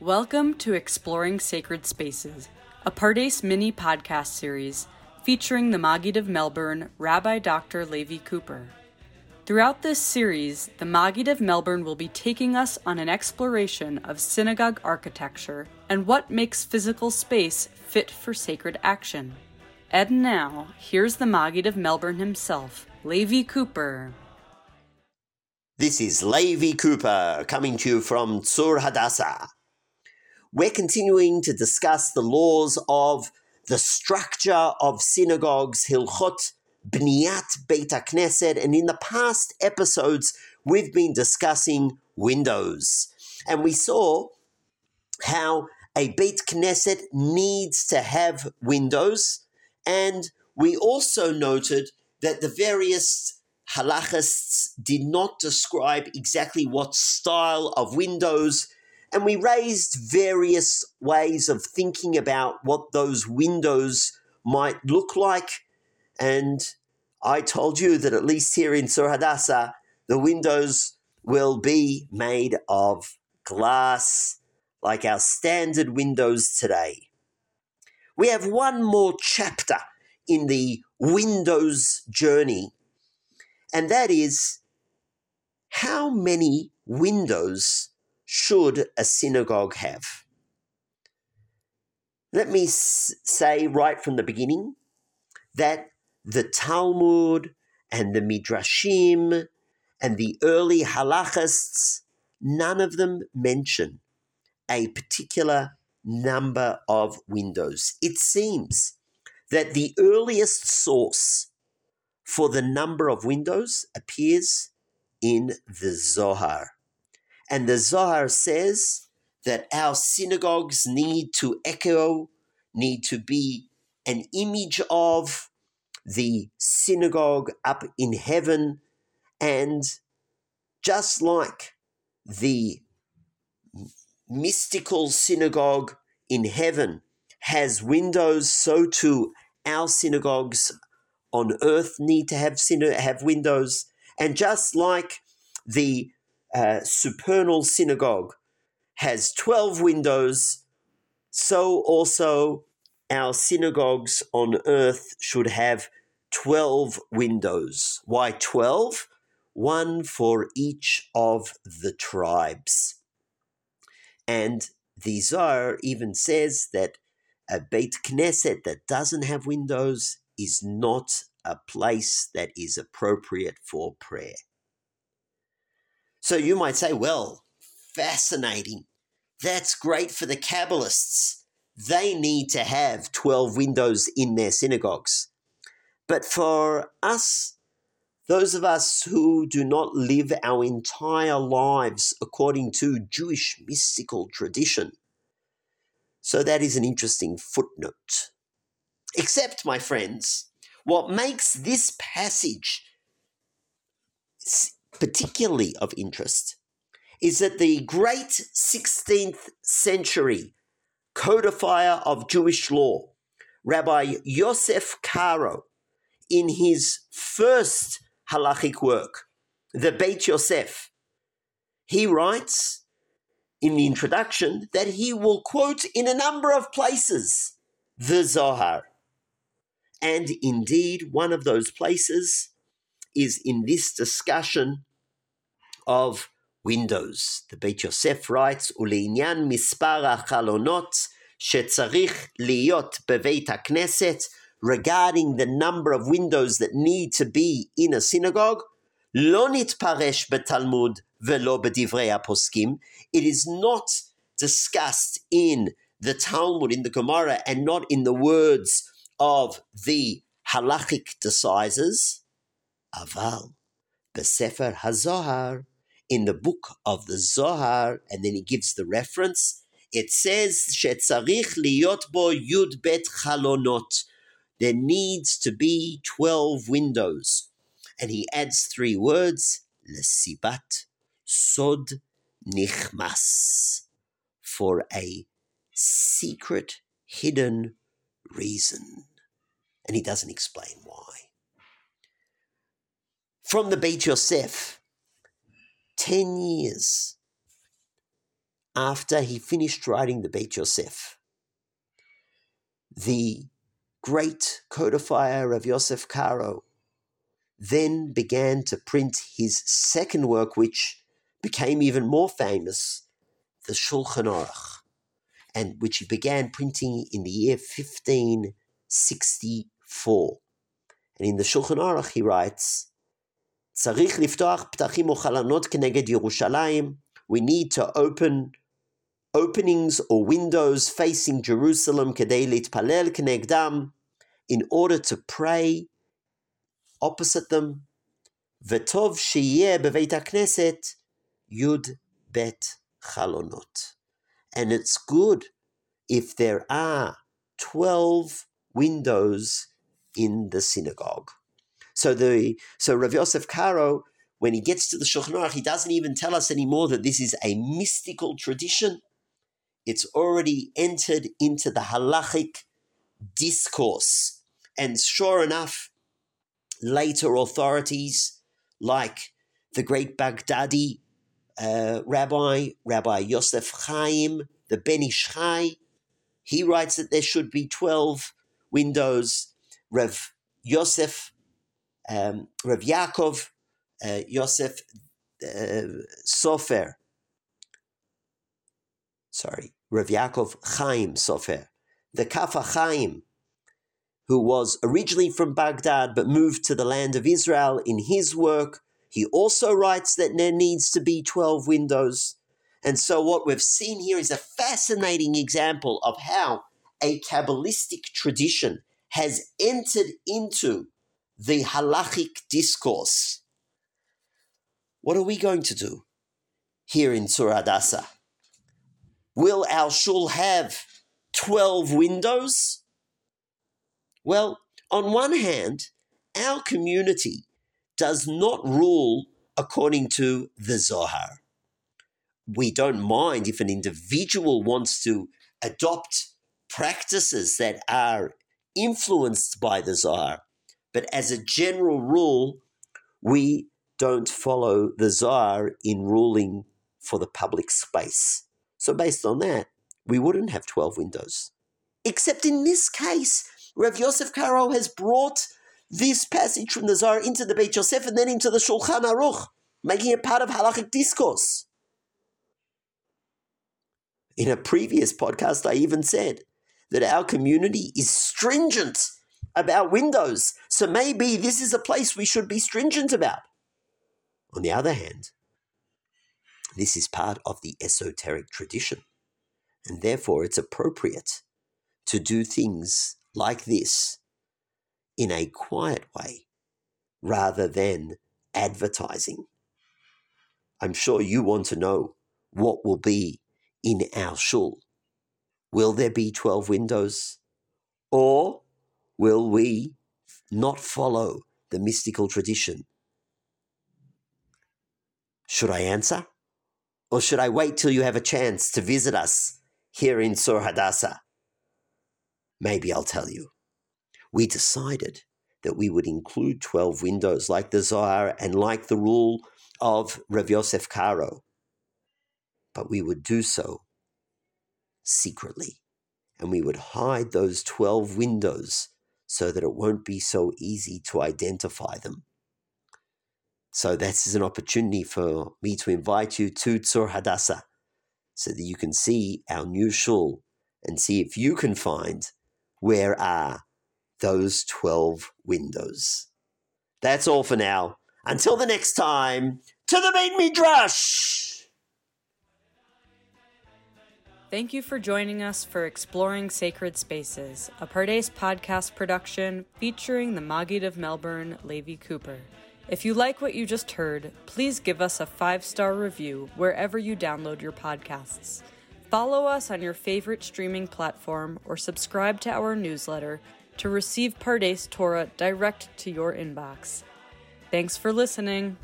Welcome to Exploring Sacred Spaces, a Pardes mini podcast series featuring the Maggid of Melbourne, Rabbi Dr. Levi Cooper. Throughout this series, the Maggid of Melbourne will be taking us on an exploration of synagogue architecture and what makes physical space fit for sacred action. And now, here's the Maggid of Melbourne himself, Levi Cooper. This is Levi Cooper coming to you from Tzur Hadassah. We're continuing to discuss the laws of the structure of synagogues, Hilchot Bniat Beit Knesset, and in the past episodes, we've been discussing windows. And we saw how a Beit Knesset needs to have windows, and we also noted that the various halachists did not describe exactly what style of windows and we raised various ways of thinking about what those windows might look like. And I told you that at least here in Tzur Hadassah, the windows will be made of glass, like our standard windows today. We have one more chapter in the Windows journey, and that is how many windows should a synagogue have? Let me say right from the beginning that the Talmud and the Midrashim and the early halachists, none of them mention a particular number of windows. It seems that the earliest source for the number of windows appears in the Zohar. And the Zohar says that our synagogues need to echo, need to be an image of the synagogue up in heaven. And just like the mystical synagogue in heaven has windows, so too our synagogues on earth need to have, have windows. And just like the supernal synagogue has 12 windows, so also our synagogues on earth should have 12 windows. Why 12? One for each of the tribes. And the Zohar even says that a Beit Knesset that doesn't have windows is not a place that is appropriate for prayer. So you might say, well, fascinating. That's great for the Kabbalists. They need to have 12 windows in their synagogues. But for us, those of us who do not live our entire lives according to Jewish mystical tradition, so that is an interesting footnote. Except, my friends, what makes this passage particularly of interest is that the great 16th century codifier of Jewish law, Rabbi Yosef Karo, in his first halachic work, the Beit Yosef, he writes in the introduction that he will quote in a number of places the Zohar. And indeed, one of those places is in this discussion of windows. The Beit Yosef writes, ולעניין מספר החלונות שצריך להיות בבית הכנסת, regarding the number of windows that need to be in a synagogue, לא נתפרש בתלמוד ולא בדברי הפוסקים. It is not discussed in the Talmud, in the Gemara, and not in the words of the halachic decisors. Aval, the Sefer HaZohar, in the book of the Zohar, and then he gives the reference, it says, Shetzarich liyot bo yud bet chalonot. There needs to be 12 windows. And he adds three words, lesibat, sod nichmas, for a secret, hidden reason. And he doesn't explain why. From the Beit Yosef, 10 years after he finished writing the Beit Yosef. The great codifier of Yosef Karo then began to print his second work, which became even more famous, the Shulchan Aruch, and which he began printing in the year 1564. And in the Shulchan Aruch he writes, צריך לפתוח פתחים וחלונות כנגד ירושלים. We need to open openings or windows facing Jerusalem כדי להתפלל כנגדם in order to pray opposite them. וטוב שיהיה בבית הכנסת י"ב חלונות. And it's good if there are 12 windows in the synagogue. So the so Rav Yosef Karo, when he gets to the Shulchan Aruch, he doesn't even tell us anymore that this is a mystical tradition. It's already entered into the halachic discourse. And sure enough, later authorities like the great Baghdadi uh, rabbi, Rabbi Yosef Chaim, the Ben Ish Chai, he writes that there should be 12 windows. Rav Yosef, um, Rav Yaakov, uh, Yosef uh, Sofer, sorry, Rav Yaakov Chaim Sofer, the Kaf HaChaim, who was originally from Baghdad but moved to the land of Israel in his work. He also writes that there needs to be 12 windows. And so, what we've seen here is a fascinating example of how a Kabbalistic tradition has entered into the halachic discourse. What are we going to do here in Tzur Hadassah? Will our shul have 12 windows? Well, on one hand, our community does not rule according to the Zohar. We don't mind if an individual wants to adopt practices that are influenced by the Zohar. But as a general rule, we don't follow the Zohar in ruling for the public space. So, based on that, we wouldn't have 12 windows. Except in this case, Rav Yosef Karo has brought this passage from the Zohar into the Beit Yosef and then into the Shulchan Aruch, making it part of halachic discourse. In a previous podcast, I even said that our community is stringent about windows, so maybe this is a place we should be stringent about. On the other hand, this is part of the esoteric tradition, and therefore it's appropriate to do things like this in a quiet way rather than advertising. I'm sure you want to know what will be in our shul. Will there be 12 windows? Or will we not follow the mystical tradition? Should I answer? Or should I wait till you have a chance to visit us here in Tzur Hadassah? Maybe I'll tell you. We decided that we would include 12 windows like the Zohar and like the rule of Rav Yosef Karo. But we would do so secretly. And we would hide those 12 windows so that it won't be so easy to identify them. So this is an opportunity for me to invite you to Tzur Hadassah so that you can see our new shul and see if you can find where are those 12 windows. That's all for now. Until the next time, to the Beit Midrash! Thank you for joining us for Exploring Sacred Spaces, a Pardes podcast production featuring the Maggid of Melbourne, Levi Cooper. If you like what you just heard, please give us a five star review wherever you download your podcasts. Follow us on your favorite streaming platform or subscribe to our newsletter to receive Pardes Torah direct to your inbox. Thanks for listening.